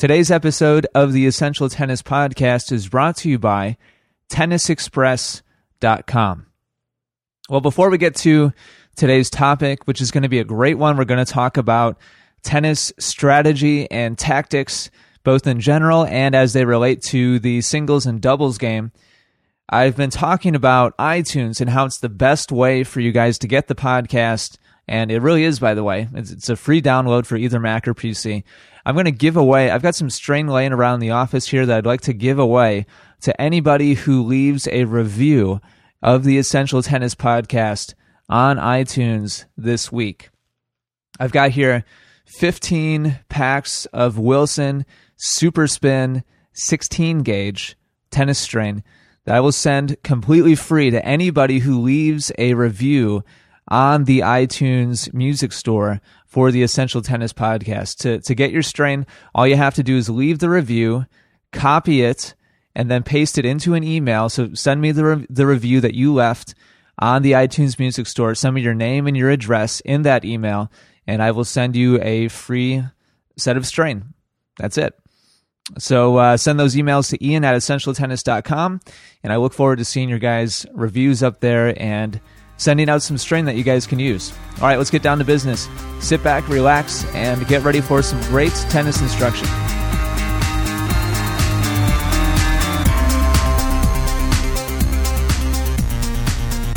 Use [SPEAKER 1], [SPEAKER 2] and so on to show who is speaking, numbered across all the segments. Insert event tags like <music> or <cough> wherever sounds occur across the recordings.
[SPEAKER 1] Today's episode of the Essential Tennis Podcast is brought to you by TennisExpress.com. Well, before we get to today's topic, which is going to be a great one, we're going to talk about tennis strategy and tactics, both in general and as they relate to the singles and doubles game. I've been talking about iTunes and how it's the best way for you guys to get the podcast. And it really is, by the way. It's, it's a free download for either Mac or PC. I'm going to give away, I've got some strain laying around the office here that I'd like to give away to anybody who leaves a review of the Essential Tennis Podcast on iTunes this week. I've got here 15 packs of Wilson Super Spin 16 gauge tennis strain that I will send completely free to anybody who leaves a review on the iTunes music store for the Essential Tennis Podcast. To, to get your strain, all you have to do is leave the review, copy it, and then paste it into an email. So send me the, re- the review that you left on the iTunes Music Store. Send me your name and your address in that email, and I will send you a free set of strain. That's it. So uh, send those emails to ian at essentialtennis.com, and I look forward to seeing your guys' reviews up there and – sending out some strain that you guys can use. All right, let's get down to business. Sit back, relax, and get ready for some great tennis instruction.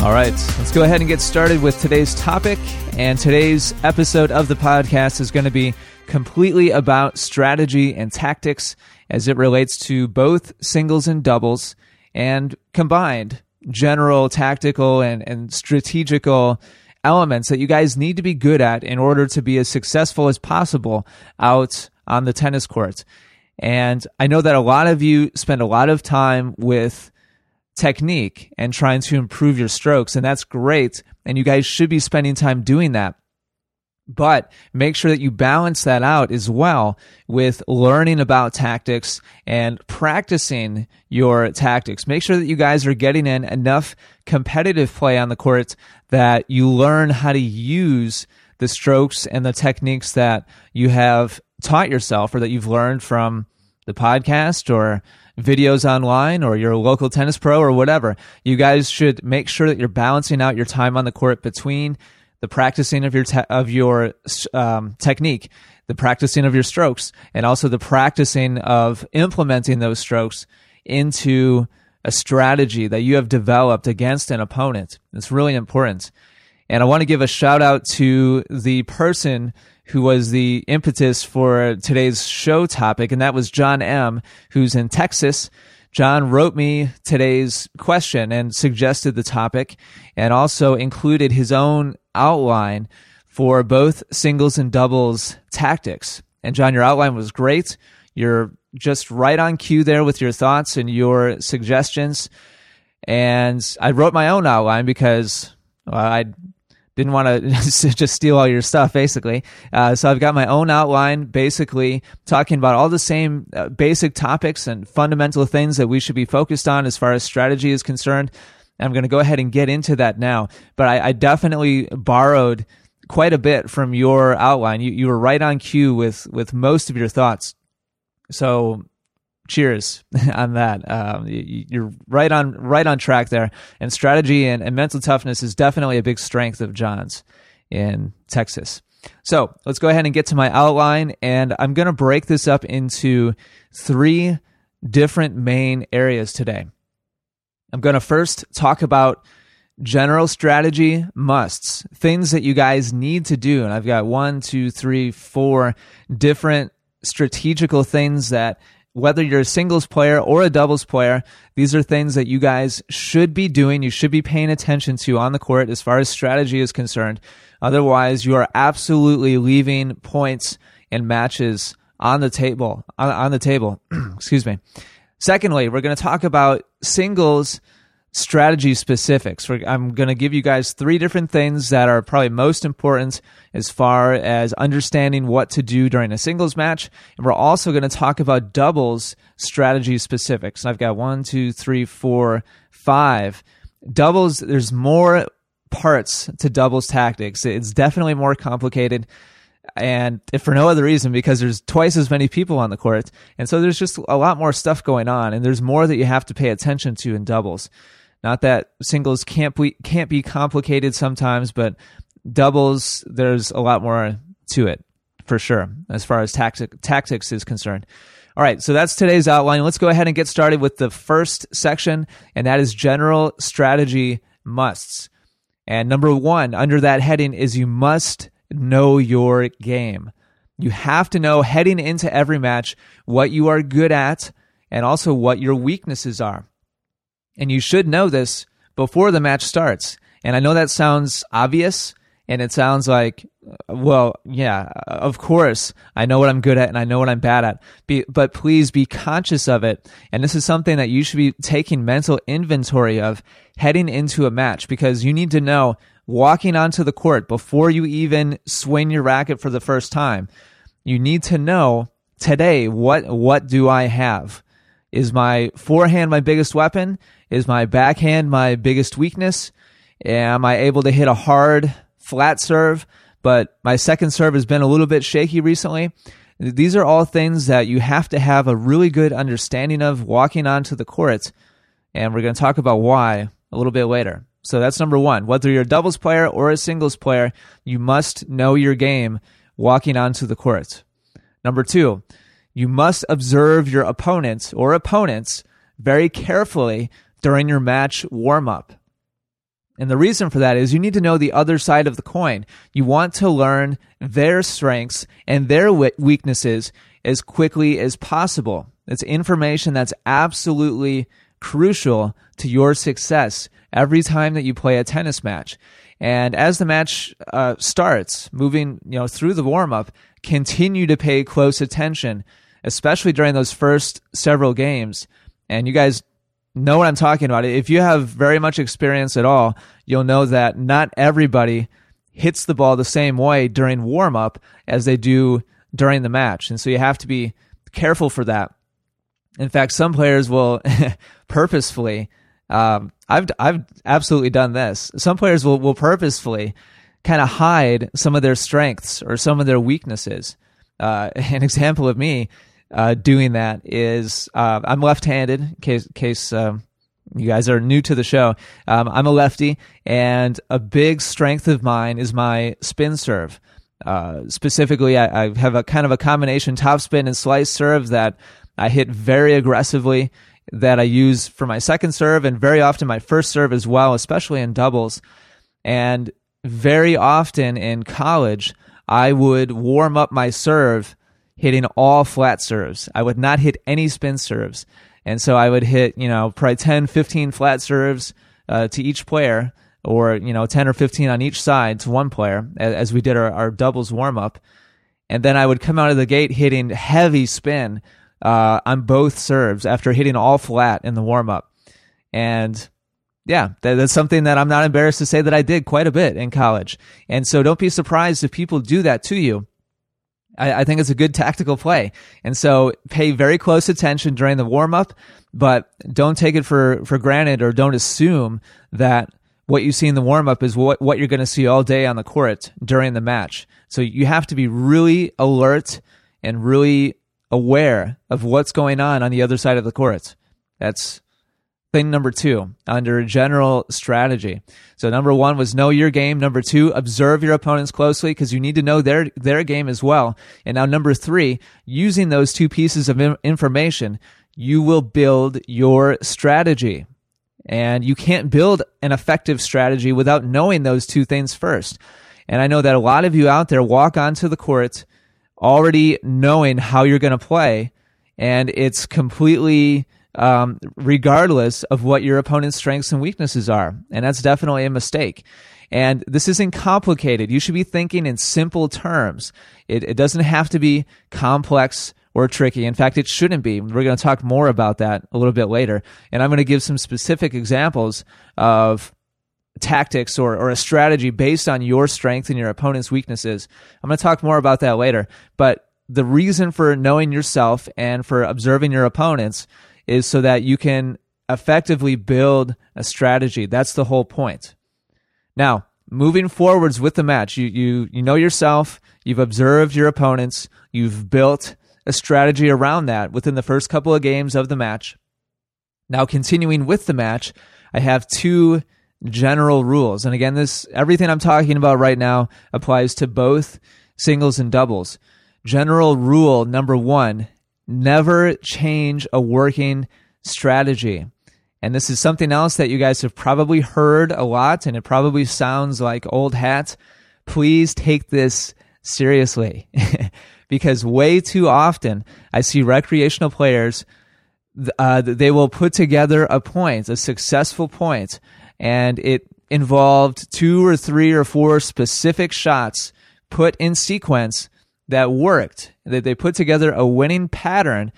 [SPEAKER 1] All right, let's go ahead and get started with today's topic. And today's episode of the podcast is going to be completely about strategy and tactics as it relates to both singles and doubles and combined general tactical and, and strategical elements that you guys need to be good at in order to be as successful as possible out on the tennis court. And I know that a lot of you spend a lot of time with technique and trying to improve your strokes, and that's great. And you guys should be spending time doing that. But make sure that you balance that out as well with learning about tactics and practicing your tactics. Make sure that you guys are getting in enough competitive play on the court that you learn how to use the strokes and the techniques that you have taught yourself or that you've learned from the podcast or videos online or your local tennis pro or whatever. You guys should make sure that you're balancing out your time on the court between the practicing of your te- of your um, technique, the practicing of your strokes, and also the practicing of implementing those strokes into a strategy that you have developed against an opponent. It's really important. And I want to give a shout out to the person who was the impetus for today's show topic, and that was John M., who's in Texas. John wrote me today's question and suggested the topic and also included his own outline for both singles and doubles tactics. And John, your outline was great. You're just right on cue there with your thoughts and your suggestions. And I wrote my own outline because I didn't want to <laughs> just steal all your stuff, basically. Uh, so I've got my own outline, basically talking about all the same uh, basic topics and fundamental things that we should be focused on as far as strategy is concerned. I'm going to go ahead and get into that now. But I, I definitely borrowed quite a bit from your outline. You, you were right on cue with, with most of your thoughts. So cheers <laughs> on that. Um, you, are right on right on track there. And strategy and, and mental toughness is definitely a big strength of John's in Texas. So let's go ahead and get to my outline, and I'm going to break this up into three different main areas today. I'm going to first talk about general strategy musts, things that you guys need to do. And I've got one, two, three, four different strategical things that whether you're a singles player or a doubles player, these are things that you guys should be doing. You should be paying attention to on the court as far as strategy is concerned. Otherwise, you are absolutely leaving points and matches on the table, on, on the table. <clears throat> Excuse me. Secondly, we're going to talk about singles strategy specifics. I'm going to give you guys three different things that are probably most important as far as understanding what to do during a singles match. And we're also going to talk about doubles strategy specifics. And I've got one, two, three, four, five. Doubles, there's more parts to doubles tactics. It's definitely more complicated. And for no other reason, because there's twice as many people on the court. And so there's just a lot more stuff going on. And there's more that you have to pay attention to in doubles. Not that singles can't be can't be complicated sometimes, but doubles there's a lot more to it for sure as far as tactic, tactics is concerned. All right, so that's today's outline. Let's go ahead and get started with the first section, and that is general strategy musts. And number one under that heading is you must know your game. You have to know heading into every match what you are good at and also what your weaknesses are. And you should know this before the match starts. And I know that sounds obvious and it sounds like, well, yeah, of course, I know what I'm good at and I know what I'm bad at. Be, but please be conscious of it. And this is something that you should be taking mental inventory of heading into a match because you need to know walking onto the court before you even swing your racket for the first time. You need to know today what what do I have? Is my forehand my biggest weapon? Is my backhand my biggest weakness? Am I able to hit a hard flat serve? But my second serve has been a little bit shaky recently. These are all things that you have to have a really good understanding of walking onto the court. And we're going to talk about why a little bit later. So that's number one. Whether you're a doubles player or a singles player, you must know your game walking onto the court. Number two, you must observe your opponents or opponents very carefully during your match warm up. And the reason for that is you need to know the other side of the coin. You want to learn their strengths and their weaknesses as quickly as possible. It's information that's absolutely crucial to your success every time that you play a tennis match. And as the match uh, starts, moving you know through the warm up, continue to pay close attention, especially during those first several games. And you guys know what I'm talking about. If you have very much experience at all, you'll know that not everybody hits the ball the same way during warm up as they do during the match. And so you have to be careful for that. In fact, some players will <laughs> purposefully, um, I've, I've absolutely done this. Some players will, will purposefully kind of hide some of their strengths or some of their weaknesses. Uh, <laughs> an example of me uh, doing that is uh, I'm left-handed. In case case um, you guys are new to the show, um, I'm a lefty, and a big strength of mine is my spin serve. Uh, specifically, I, I, have a kind of a combination top spin and slice serve that I hit very aggressively. That I use for my second serve and very often my first serve as well, especially in doubles. And very often in college, I would warm up my serve hitting all flat serves. I would not hit any spin serves. And so I would hit, you know, probably 10, 15 flat serves uh, to each player, or, you know, 10 or 15 on each side to one player as, as we did our, our doubles warm up. And then I would come out of the gate hitting heavy spin uh, on both serves after hitting all flat in the warm up. And yeah, that, that's something that I'm not embarrassed to say that I did quite a bit in college. And so don't be surprised if people do that to you I, I think it's a good tactical play. And so pay very close attention during the warm up, but don't take it for, for granted or don't assume that what you see in the warm up is what, what you're going to see all day on the court during the match. So you have to be really alert and really aware of what's going on on the other side of the court. That's Thing number two under a general strategy. So number one was know your game. Number two, observe your opponents closely because you need to know their their game as well. And now number three, using those two pieces of information, you will build your strategy. And you can't build an effective strategy without knowing those two things first. And I know that a lot of you out there walk onto the court already knowing how you're going to play, and it's completely um, regardless of what your opponent's strengths and weaknesses are. And that's definitely a mistake. And this isn't complicated. You should be thinking in simple terms. It, it doesn't have to be complex or tricky. In fact, it shouldn't be. We're going to talk more about that a little bit later. And I'm going to give some specific examples of tactics or, or a strategy based on your strength and your opponent's weaknesses. I'm going to talk more about that later. But the reason for knowing yourself and for observing your opponents is so that you can effectively build a strategy. That's the whole point. Now, moving forwards with the match, you, you, you know yourself, you've observed your opponents, you've built a strategy around that within the first couple of games of the match. Now, continuing with the match, I have two general rules. And again, this everything I'm talking about right now applies to both singles and doubles. General rule number 1, never change a working strategy. And this is something else that you guys have probably heard a lot and it probably sounds like old hat. Please take this seriously <laughs> because way too often I see recreational players uh, they will put together a point, a successful point, and it involved two or three or four specific shots put in sequence that worked. That they put together a winning pattern,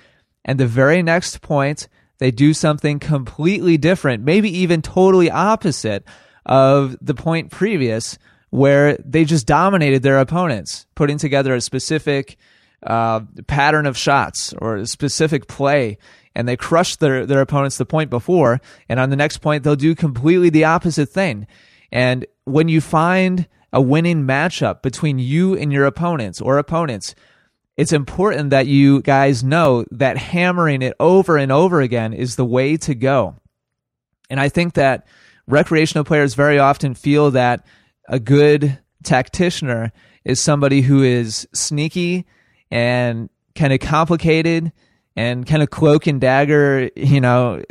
[SPEAKER 1] and the very next point they do something completely different, maybe even totally opposite of the point previous, where they just dominated their opponents, putting together a specific uh, pattern of shots or a specific play and they crushed their, their opponents the point before. And on the next point, they'll do completely the opposite thing. And when you find a winning matchup between you and your opponents or opponents, it's important that you guys know that hammering it over and over again is the way to go. And I think that recreational players very often feel that a good tacticianer is somebody who is sneaky and kind of complicated and kind of cloak and dagger, you know,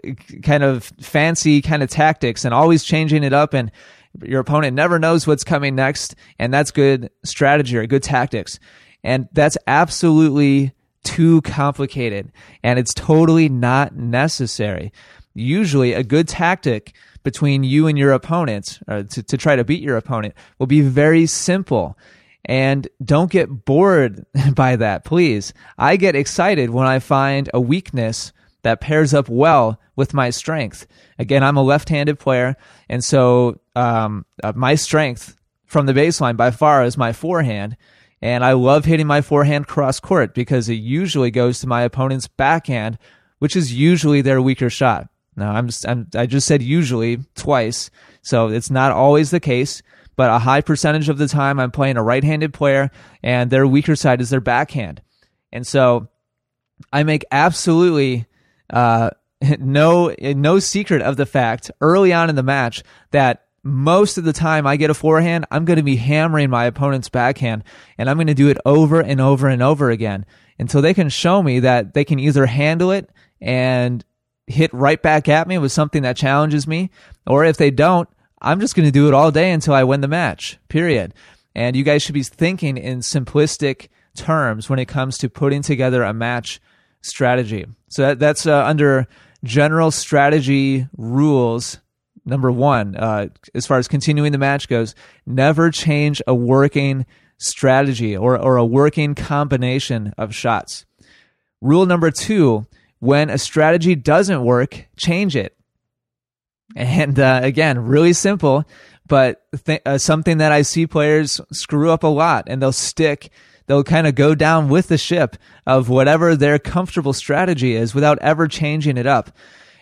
[SPEAKER 1] kind of fancy kind of tactics and always changing it up and your opponent never knows what's coming next and that's good strategy or good tactics. And that's absolutely too complicated and it's totally not necessary. Usually a good tactic between you and your opponent to, to try to beat your opponent will be very simple and don't get bored <laughs> by that, please. I get excited when I find a weakness that pairs up well with my strength. Again, I'm a left handed player, and so um, uh, my strength from the baseline by far is my forehand. And I love hitting my forehand cross court because it usually goes to my opponent's backhand, which is usually their weaker shot. Now, I'm, I'm I just said usually twice, so it's not always the case but a high percentage of the time I'm playing a right-handed player and their weaker side is their backhand. And so I make absolutely uh, <laughs> no no secret of the fact early on in the match that most of the time I get a forehand, I'm going to be hammering my opponent's backhand and I'm going to do it over and over and over again until they can show me that they can either handle it and hit right back at me with something that challenges me, or if they don't, I'm just going to do it all day until I win the match, period. And you guys should be thinking in simplistic terms when it comes to putting together a match strategy. So that, that's uh, under general strategy rules. Number one, uh, as far as continuing the match goes, never change a working strategy or, or a working combination of shots. Rule number two, when a strategy doesn't work, change it. And uh, again, really simple, but th- uh, something that I see players screw up a lot and they'll stick, they'll kind of go down with the ship of whatever their comfortable strategy is without ever changing it up.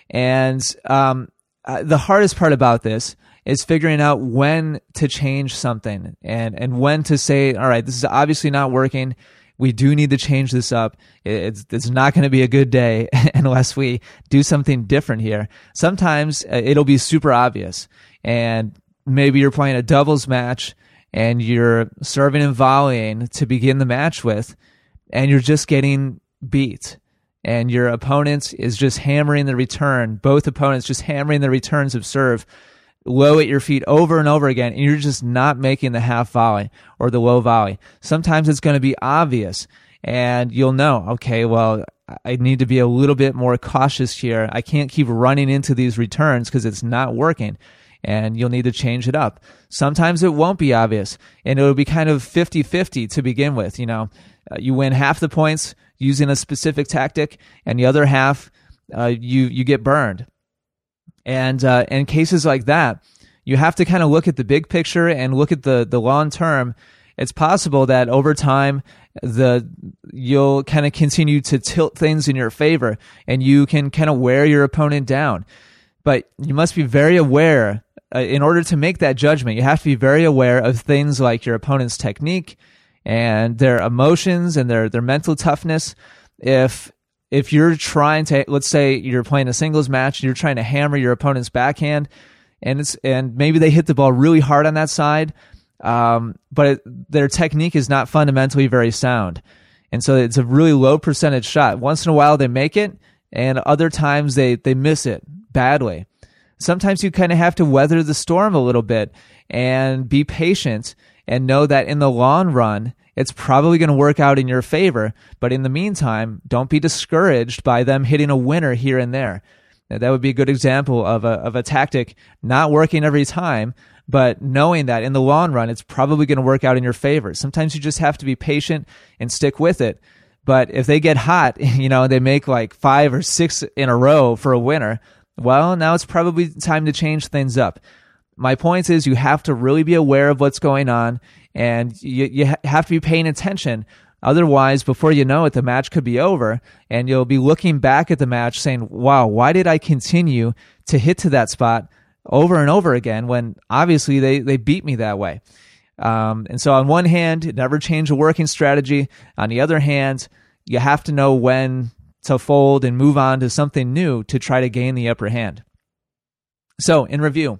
[SPEAKER 1] And um, uh, the hardest part about this is figuring out when to change something and, and when to say, all right, this is obviously not working we do need to change this up. It's, it's not going to be a good day <laughs> unless we do something different here. Sometimes uh, it'll be super obvious. And maybe you're playing a doubles match and you're serving and volleying to begin the match with, and you're just getting beat. And your opponent is just hammering the return, both opponents just hammering the returns of serve low at your feet over and over again, and you're just not making the half volley or the low volley. Sometimes it's going to be obvious, and you'll know, okay, well, I need to be a little bit more cautious here. I can't keep running into these returns because it's not working. And you'll need to change it up. Sometimes it won't be obvious, and it'll be kind of 50 50 to begin with. You know, uh, you win half the points, using a specific tactic, and the other half uh, you you get burned. And uh, in cases like that, you have to kind of look at the big picture and look at the the long term. It's possible that over time the you'll kind of continue to tilt things in your favor and you can kind of wear your opponent down. But you must be very aware uh, in order to make that judgment. You have to be very aware of things like your opponent's technique and their emotions and their their mental toughness. If if you're trying to let's say you're playing a singles match and you're trying to hammer your opponent's backhand and it's and maybe they hit the ball really hard on that side um, but it, their technique is not fundamentally very sound and so it's a really low percentage shot once in a while they make it and other times they they miss it badly sometimes you kind of have to weather the storm a little bit and be patient and know that in the long run it's probably going to work out in your favor. But in the meantime, don't be discouraged by them hitting a winner here and there. Now, that would be a good example of a, of a tactic not working every time, but knowing that in the long run, it's probably going to work out in your favor. Sometimes you just have to be patient and stick with it. But if they get hot, <laughs> you know, they make like five or six in a row for a winner, well, now it's probably time to change things up. My point is you have to really be aware of what's going on and you, you have to be paying attention. Otherwise, before you know it, the match could be over, and you'll be looking back at the match saying, Wow, why did I continue to hit to that spot over and over again when obviously they, they beat me that way? Um, and so, on one hand, never change a working strategy. On the other hand, you have to know when to fold and move on to something new to try to gain the upper hand. So, in review,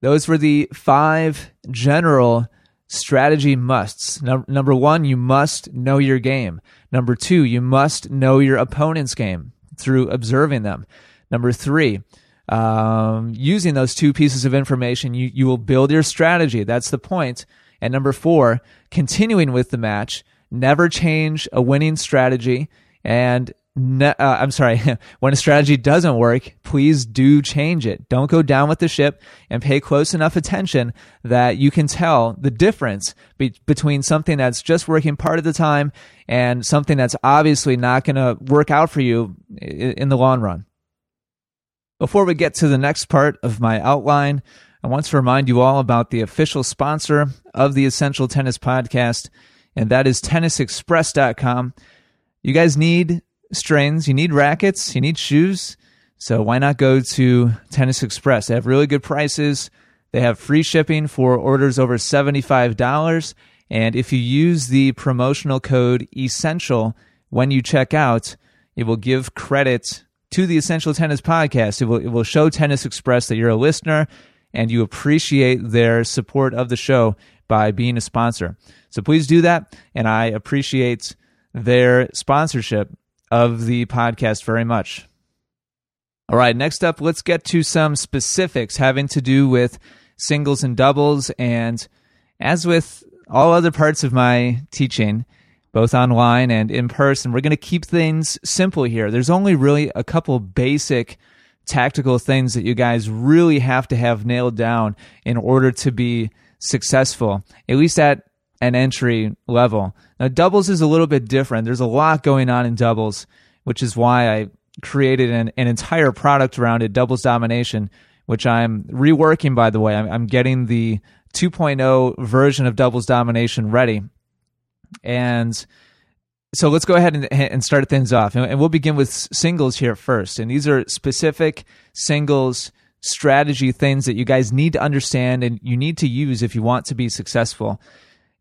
[SPEAKER 1] those were the five general strategy musts. Num- number one, you must know your game. Number two, you must know your opponent's game through observing them. Number three, um, using those two pieces of information, you, you will build your strategy. That's the point. And number four, continuing with the match, never change a winning strategy and Ne- uh, I'm sorry, <laughs> when a strategy doesn't work, please do change it. Don't go down with the ship and pay close enough attention that you can tell the difference be- between something that's just working part of the time and something that's obviously not going to work out for you in, in the long run. Before we get to the next part of my outline, I want to remind you all about the official sponsor of the Essential Tennis Podcast, and that is tennisexpress.com. You guys need strains, you need rackets, you need shoes. So why not go to Tennis Express? They have really good prices. They have free shipping for orders over $75. And if you use the promotional code ESSENTIAL when you check out, it will give credit to the Essential Tennis Podcast. It will, it will show Tennis Express that you're a listener and you appreciate their support of the show by being a sponsor. So please do that. And I appreciate their sponsorship of the podcast very much. All right, next up, let's get to some specifics having to do with singles and doubles. And as with all other parts of my teaching, both online and in person, we're going to keep things simple here. There's only really a couple basic tactical things that you guys really have to have nailed down in order to be successful, at least at an entry level. Now, doubles is a little bit different. There's a lot going on in doubles, which is why I created an, an entire product around it, Doubles Domination, which I'm reworking, by the way. I'm, I'm getting the 2.0 version of Doubles Domination ready. And so let's go ahead and, and start things off. And we'll begin with singles here first. And these are specific singles strategy things that you guys need to understand and you need to use if you want to be successful.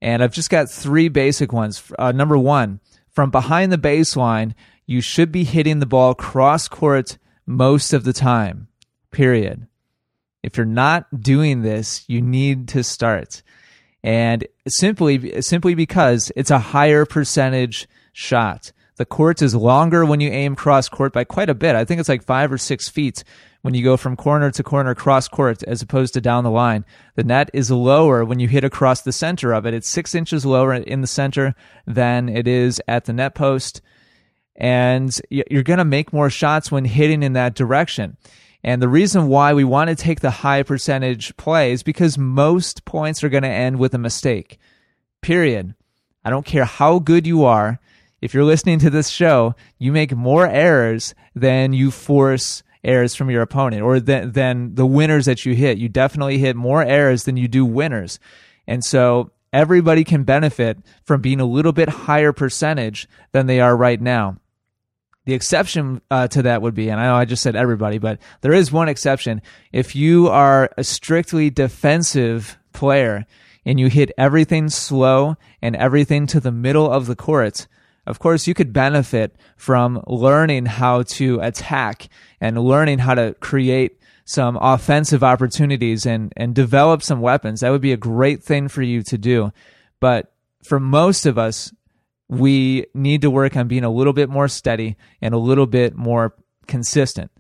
[SPEAKER 1] And I've just got three basic ones. Uh, number one, from behind the baseline, you should be hitting the ball cross court most of the time, period. If you're not doing this, you need to start. And simply, simply because it's a higher percentage shot. The court is longer when you aim cross court by quite a bit. I think it's like five or six feet when you go from corner to corner cross court as opposed to down the line. The net is lower when you hit across the center of it. It's six inches lower in the center than it is at the net post. And you're going to make more shots when hitting in that direction. And the reason why we want to take the high percentage play is because most points are going to end with a mistake. Period. I don't care how good you are if you're listening to this show, you make more errors than you force errors from your opponent or than, than the winners that you hit. You definitely hit more errors than you do winners. And so everybody can benefit from being a little bit higher percentage than they are right now. The exception uh, to that would be, and I know I just said everybody, but there is one exception. If you are a strictly defensive player and you hit everything slow and everything to the middle of the court, of course, you could benefit from learning how to attack and learning how to create some offensive opportunities and, and develop some weapons. That would be a great thing for you to do. But for most of us, we need to work on being a little bit more steady and a little bit more consistent.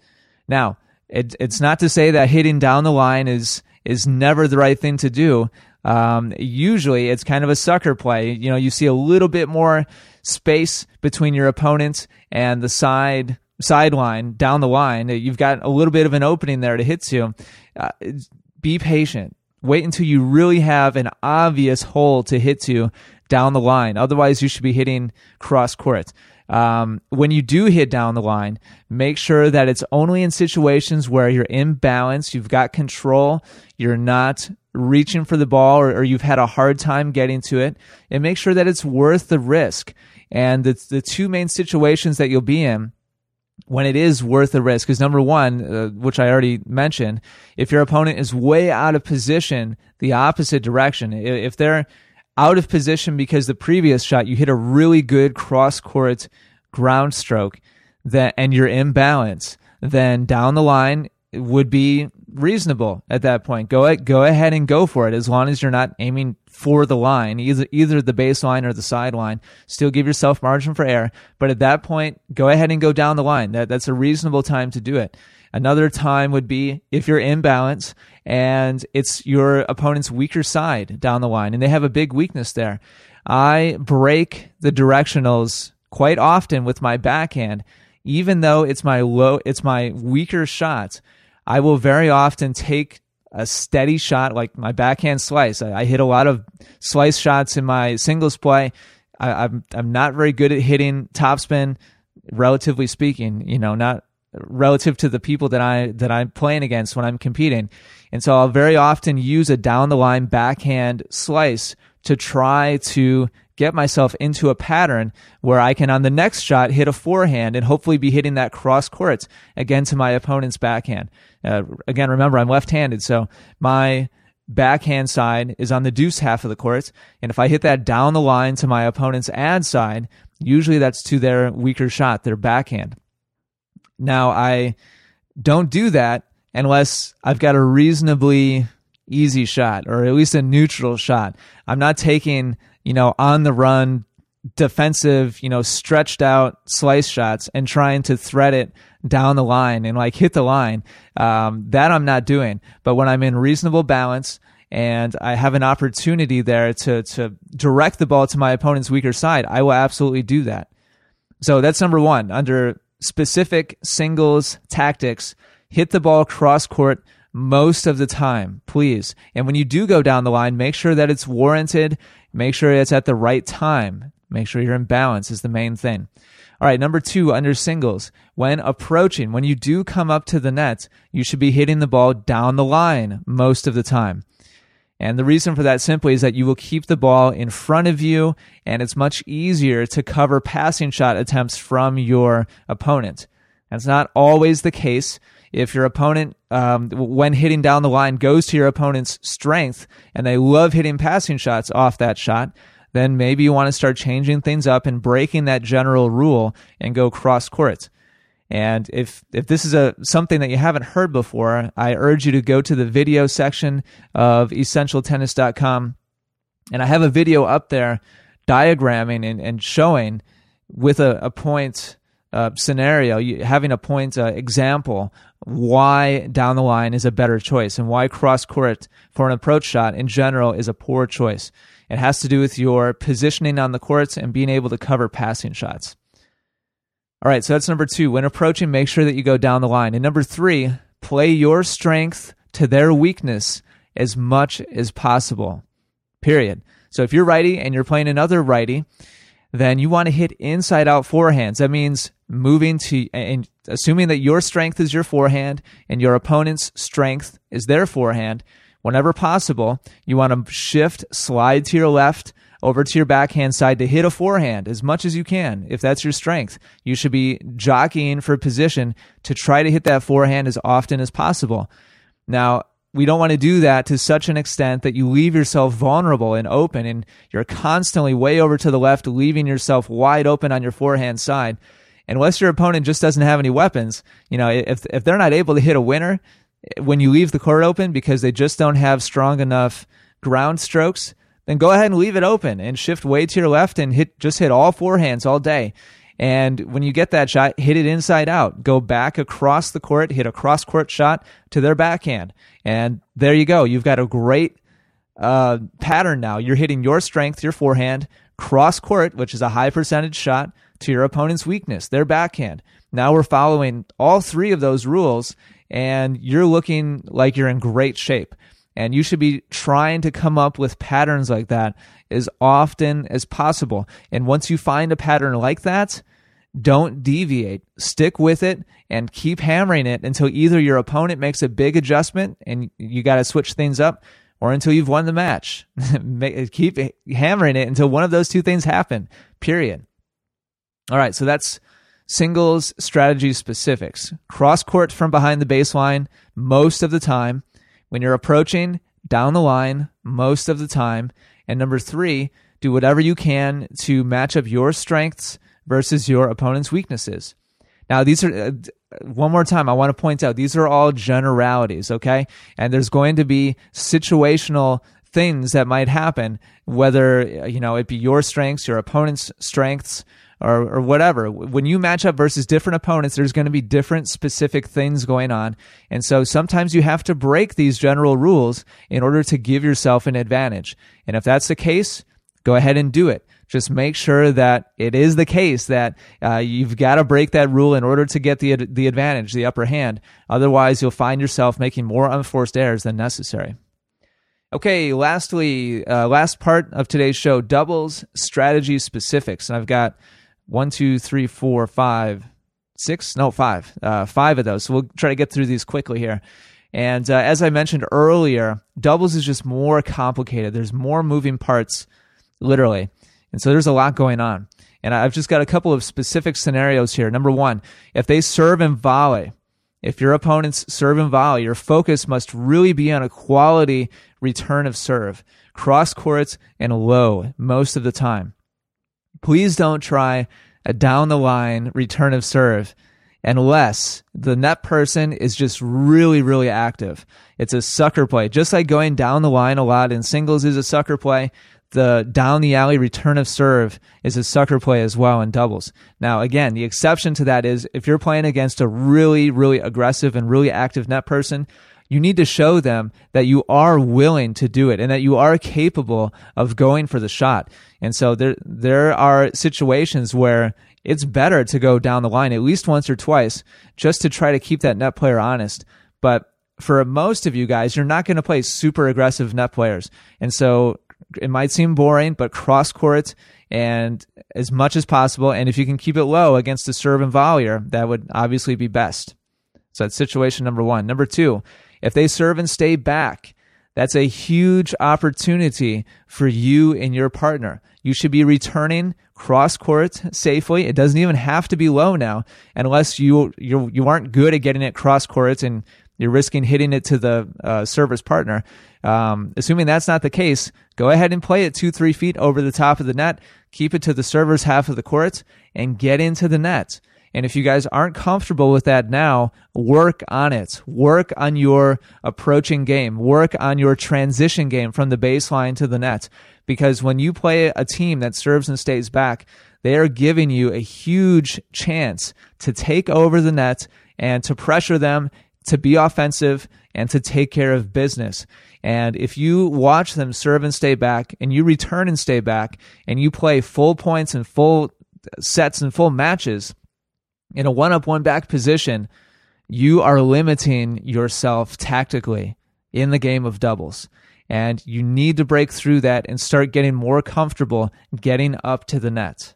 [SPEAKER 1] Now, it, it's not to say that hitting down the line is is never the right thing to do. Um, usually, it's kind of a sucker play. You know, you see a little bit more space between your opponent and the side sideline down the line. You've got a little bit of an opening there to hit to. Uh, be patient. Wait until you really have an obvious hole to hit to down the line. Otherwise, you should be hitting cross court. Um, when you do hit down the line, make sure that it's only in situations where you're in balance, you've got control, you're not reaching for the ball, or, or you've had a hard time getting to it, and make sure that it's worth the risk. And the, the two main situations that you'll be in when it is worth the risk is number one, uh, which I already mentioned, if your opponent is way out of position, the opposite direction, if they're out of position because the previous shot you hit a really good cross court ground stroke that and you're in balance, then down the line would be reasonable at that point. Go go ahead and go for it as long as you're not aiming for the line, either either the baseline or the sideline. Still give yourself margin for error, but at that point, go ahead and go down the line. That that's a reasonable time to do it. Another time would be if you're in balance and it's your opponent's weaker side down the line and they have a big weakness there. I break the directionals quite often with my backhand, even though it's my low, it's my weaker shot. I will very often take a steady shot like my backhand slice. I, I hit a lot of slice shots in my singles play. I, I'm I'm not very good at hitting topspin, relatively speaking. You know, not relative to the people that I that I'm playing against when I'm competing. And so I'll very often use a down the line backhand slice to try to get myself into a pattern where I can on the next shot hit a forehand and hopefully be hitting that cross court again to my opponent's backhand. Uh, again, remember I'm left-handed, so my backhand side is on the deuce half of the court, and if I hit that down the line to my opponent's ad side, usually that's to their weaker shot, their backhand. Now, I don't do that unless I've got a reasonably easy shot or at least a neutral shot. I'm not taking, you know, on the run defensive, you know, stretched out slice shots and trying to thread it down the line and like hit the line. Um, that I'm not doing. But when I'm in reasonable balance and I have an opportunity there to to direct the ball to my opponent's weaker side, I will absolutely do that. So that's number one. Under specific singles tactics, hit the ball cross court most of the time, please. And when you do go down the line, make sure that it's warranted. Make sure it's at the right time. Make sure you're in balance is the main thing. All right, number two, under singles, when approaching, when you do come up to the net, you should be hitting the ball down the line most of the time. And the reason for that simply is that you will keep the ball in front of you and it's much easier to cover passing shot attempts from your opponent. That's not always the case. If your opponent, um, when hitting down the line, goes to your opponent's strength and they love hitting passing shots off that shot, then maybe you want to start changing things up and breaking that general rule and go cross court. And if if this is a something that you haven't heard before, I urge you to go to the video section of essentialtennis.com and I have a video up there diagramming and, and showing with a, a point uh, scenario, you, having a point uh, example why down the line is a better choice and why cross court for an approach shot in general is a poor choice. It has to do with your positioning on the courts and being able to cover passing shots. All right, so that's number two. When approaching, make sure that you go down the line. And number three, play your strength to their weakness as much as possible. Period. So if you're righty and you're playing another righty, then you want to hit inside out forehands. That means moving to and assuming that your strength is your forehand and your opponent's strength is their forehand. Whenever possible, you want to shift, slide to your left, over to your backhand side to hit a forehand as much as you can. If that's your strength, you should be jockeying for position to try to hit that forehand as often as possible. Now, we don't want to do that to such an extent that you leave yourself vulnerable and open and you're constantly way over to the left, leaving yourself wide open on your forehand side. Unless your opponent just doesn't have any weapons, you know, if, if they're not able to hit a winner when you leave the court open because they just don't have strong enough ground strokes, then go ahead and leave it open and shift way to your left and hit just hit all forehands all day. And when you get that shot, hit it inside out. Go back across the court, hit a cross court shot to their backhand. And there you go. You've got a great uh, pattern now. You're hitting your strength, your forehand, cross court, which is a high percentage shot, to your opponent's weakness, their backhand. Now we're following all three of those rules, and you're looking like you're in great shape. And you should be trying to come up with patterns like that as often as possible. And once you find a pattern like that, don't deviate. Stick with it and keep hammering it until either your opponent makes a big adjustment and you got to switch things up or until you've won the match. <laughs> keep hammering it until one of those two things happen, period. All right, so that's singles strategy specifics. Cross court from behind the baseline most of the time when you're approaching down the line most of the time. And number three, do whatever you can to match up your strengths versus your opponent's weaknesses. Now, these are, uh, one more time, I want to point out these are all generalities, okay? And there's going to be situational things that might happen, whether, you know, it be your strengths, your opponent's strengths, or, or whatever. When you match up versus different opponents, there's going to be different specific things going on. And so sometimes you have to break these general rules in order to give yourself an advantage. And if that's the case, go ahead and do it. Just make sure that it is the case that uh, you've got to break that rule in order to get the the advantage, the upper hand. Otherwise, you'll find yourself making more unforced errors than necessary. Okay, lastly, uh, last part of today's show doubles strategy specifics. And I've got one, two, three, four, five, six, no, five, uh, five of those. So we'll try to get through these quickly here. And uh, as I mentioned earlier, doubles is just more complicated. There's more moving parts, literally. And so there's a lot going on. And I've just got a couple of specific scenarios here. Number one, if they serve and volley, if your opponents serve and volley, your focus must really be on a quality return of serve, cross courts and low most of the time. Please don't try a down the line return of serve unless the net person is just really, really active. It's a sucker play. Just like going down the line a lot in singles is a sucker play, the down the alley return of serve is a sucker play as well in doubles. Now, again, the exception to that is if you're playing against a really, really aggressive and really active net person, you need to show them that you are willing to do it and that you are capable of going for the shot. And so there there are situations where it's better to go down the line at least once or twice just to try to keep that net player honest. But for most of you guys, you're not going to play super aggressive net players. And so it might seem boring, but cross court and as much as possible. And if you can keep it low against a serve and volleyer, that would obviously be best. So that's situation number one. Number two, if they serve and stay back, that's a huge opportunity for you and your partner. You should be returning cross court safely. It doesn't even have to be low now, unless you you you aren't good at getting it cross court and you're risking hitting it to the uh, server's partner. Um, assuming that's not the case, go ahead and play it two three feet over the top of the net. Keep it to the server's half of the court and get into the net. And if you guys aren't comfortable with that now, work on it. Work on your approaching game. Work on your transition game from the baseline to the net. Because when you play a team that serves and stays back, they are giving you a huge chance to take over the net and to pressure them, to be offensive, and to take care of business. And if you watch them serve and stay back, and you return and stay back, and you play full points and full sets and full matches, in a one up, one back position, you are limiting yourself tactically in the game of doubles. And you need to break through that and start getting more comfortable getting up to the net.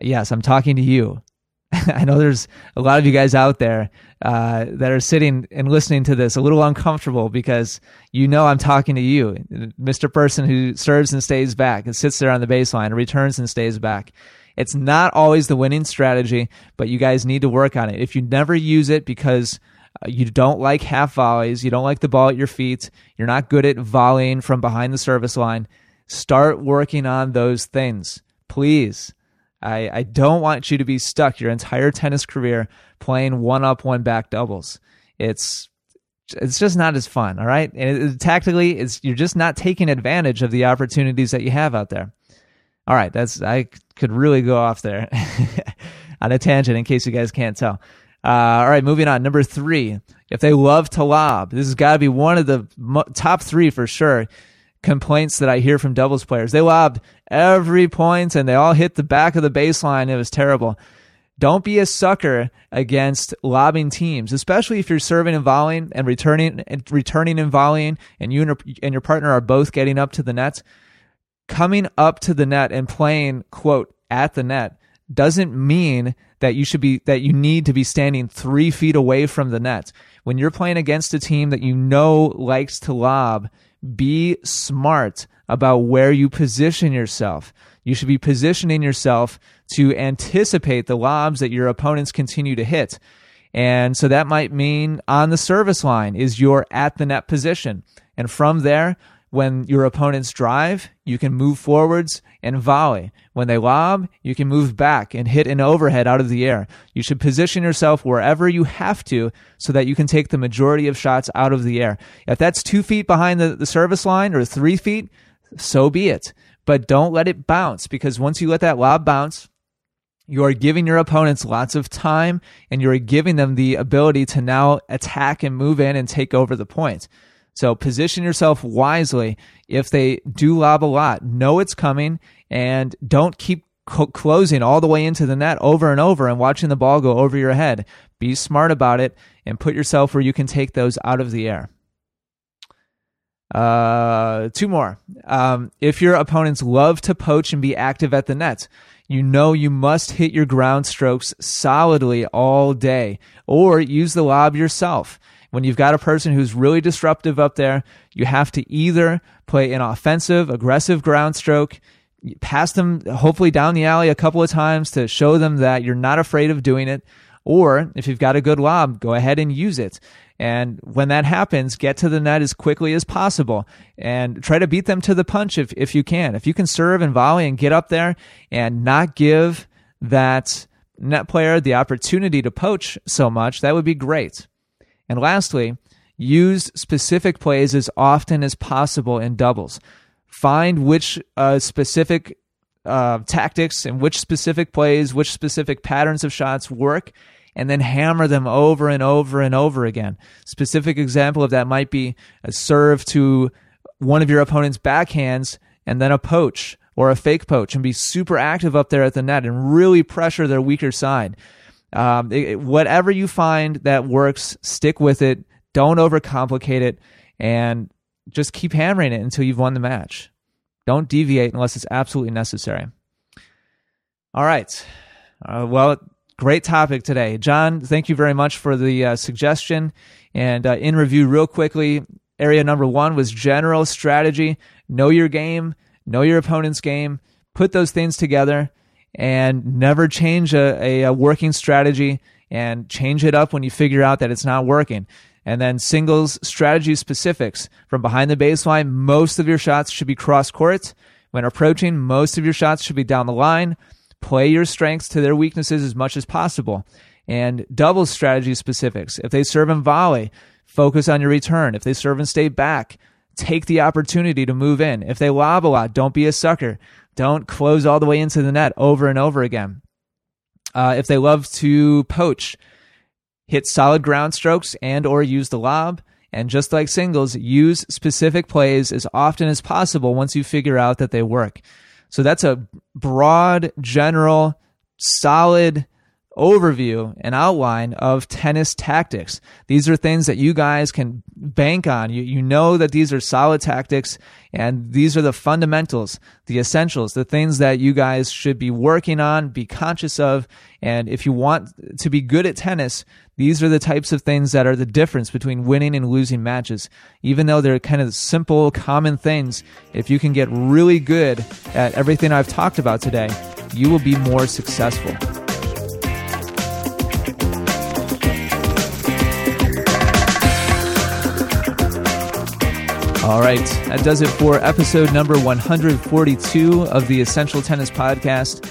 [SPEAKER 1] Yes, I'm talking to you. <laughs> I know there's a lot of you guys out there uh, that are sitting and listening to this a little uncomfortable because you know I'm talking to you, Mr. Person who serves and stays back and sits there on the baseline, returns and stays back. It's not always the winning strategy, but you guys need to work on it. If you never use it because uh, you don't like half volleys, you don't like the ball at your feet, you're not good at volleying from behind the service line, start working on those things. Please I, I don't want you to be stuck your entire tennis career playing one up, one back doubles. It's it's just not as fun, all right? And it, tactically, it's you're just not taking advantage of the opportunities that you have out there. All right, that's I could really go off there <laughs> on a tangent in case you guys can't tell. Uh, all right, moving on. Number three, if they love to lob, this has got to be one of the mo- top three for sure complaints that I hear from doubles players. They lobbed every point and they all hit the back of the baseline. It was terrible. Don't be a sucker against lobbing teams, especially if you're serving and volleying and returning and returning and volleying, and you and, and your partner are both getting up to the net. Coming up to the net and playing quote at the net doesn't mean that you should be that you need to be standing three feet away from the net. When you're playing against a team that you know likes to lob, be smart about where you position yourself. You should be positioning yourself to anticipate the lobs that your opponents continue to hit. And so that might mean on the service line is your at the net position. And from there, when your opponents drive, you can move forwards and volley. When they lob, you can move back and hit an overhead out of the air. You should position yourself wherever you have to so that you can take the majority of shots out of the air. If that's two feet behind the, the service line or three feet, so be it. But don't let it bounce because once you let that lob bounce, you are giving your opponents lots of time and you're giving them the ability to now attack and move in and take over the point. So position yourself wisely. If they do lob a lot, know it's coming and don't keep co- closing all the way into the net over and over and watching the ball go over your head. Be smart about it and put yourself where you can take those out of the air. Uh, two more. Um, if your opponents love to poach and be active at the net, you know you must hit your ground strokes solidly all day or use the lob yourself. When you've got a person who's really disruptive up there, you have to either play an offensive, aggressive ground stroke, pass them hopefully down the alley a couple of times to show them that you're not afraid of doing it. Or if you've got a good lob, go ahead and use it. And when that happens, get to the net as quickly as possible and try to beat them to the punch if, if you can. If you can serve and volley and get up there and not give that net player the opportunity to poach so much, that would be great. And lastly, use specific plays as often as possible in doubles. Find which uh, specific uh, tactics and which specific plays, which specific patterns of shots work, and then hammer them over and over and over again. Specific example of that might be a serve to one of your opponent's backhands and then a poach or a fake poach and be super active up there at the net and really pressure their weaker side. Um, it, whatever you find that works, stick with it. Don't overcomplicate it, and just keep hammering it until you've won the match. Don't deviate unless it's absolutely necessary. All right. Uh, well, great topic today. John, thank you very much for the uh, suggestion. And uh, in review, real quickly, area number one was general strategy. Know your game, know your opponent's game, put those things together, and never change a, a, a working strategy and change it up when you figure out that it's not working. And then singles strategy specifics. From behind the baseline, most of your shots should be cross court. When approaching, most of your shots should be down the line. Play your strengths to their weaknesses as much as possible. And double strategy specifics. If they serve and volley, focus on your return. If they serve and stay back, take the opportunity to move in. If they lob a lot, don't be a sucker. Don't close all the way into the net over and over again. Uh, if they love to poach, hit solid ground strokes and or use the lob. And just like singles, use specific plays as often as possible once you figure out that they work. So that's a broad, general, solid overview and outline of tennis tactics. These are things that you guys can bank on. You, you know that these are solid tactics and these are the fundamentals, the essentials, the things that you guys should be working on, be conscious of. And if you want to be good at tennis, these are the types of things that are the difference between winning and losing matches. Even though they're kind of simple, common things, if you can get really good at everything I've talked about today, you will be more successful. All right, that does it for episode number 142 of the Essential Tennis Podcast.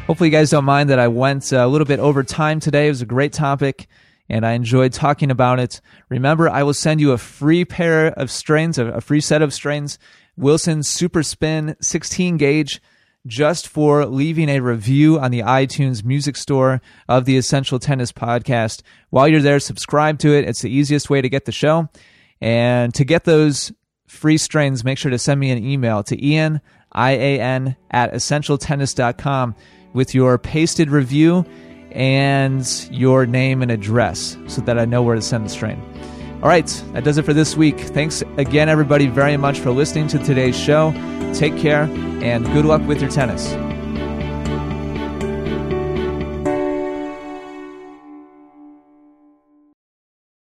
[SPEAKER 1] Hopefully, you guys don't mind that I went a little bit over time today. It was a great topic, and I enjoyed talking about it. Remember, I will send you a free pair of strains, a free set of strains, Wilson Super Spin 16 gauge, just for leaving a review on the iTunes music store of the Essential Tennis Podcast. While you're there, subscribe to it. It's the easiest way to get the show. And to get those free strains, make sure to send me an email to Ian, I-A-N, at essentialtennis.com with your pasted review and your name and address so that I know where to send the strain. All right, that does it for this week. Thanks again, everybody, very much for listening to today's show. Take care and good luck with your tennis.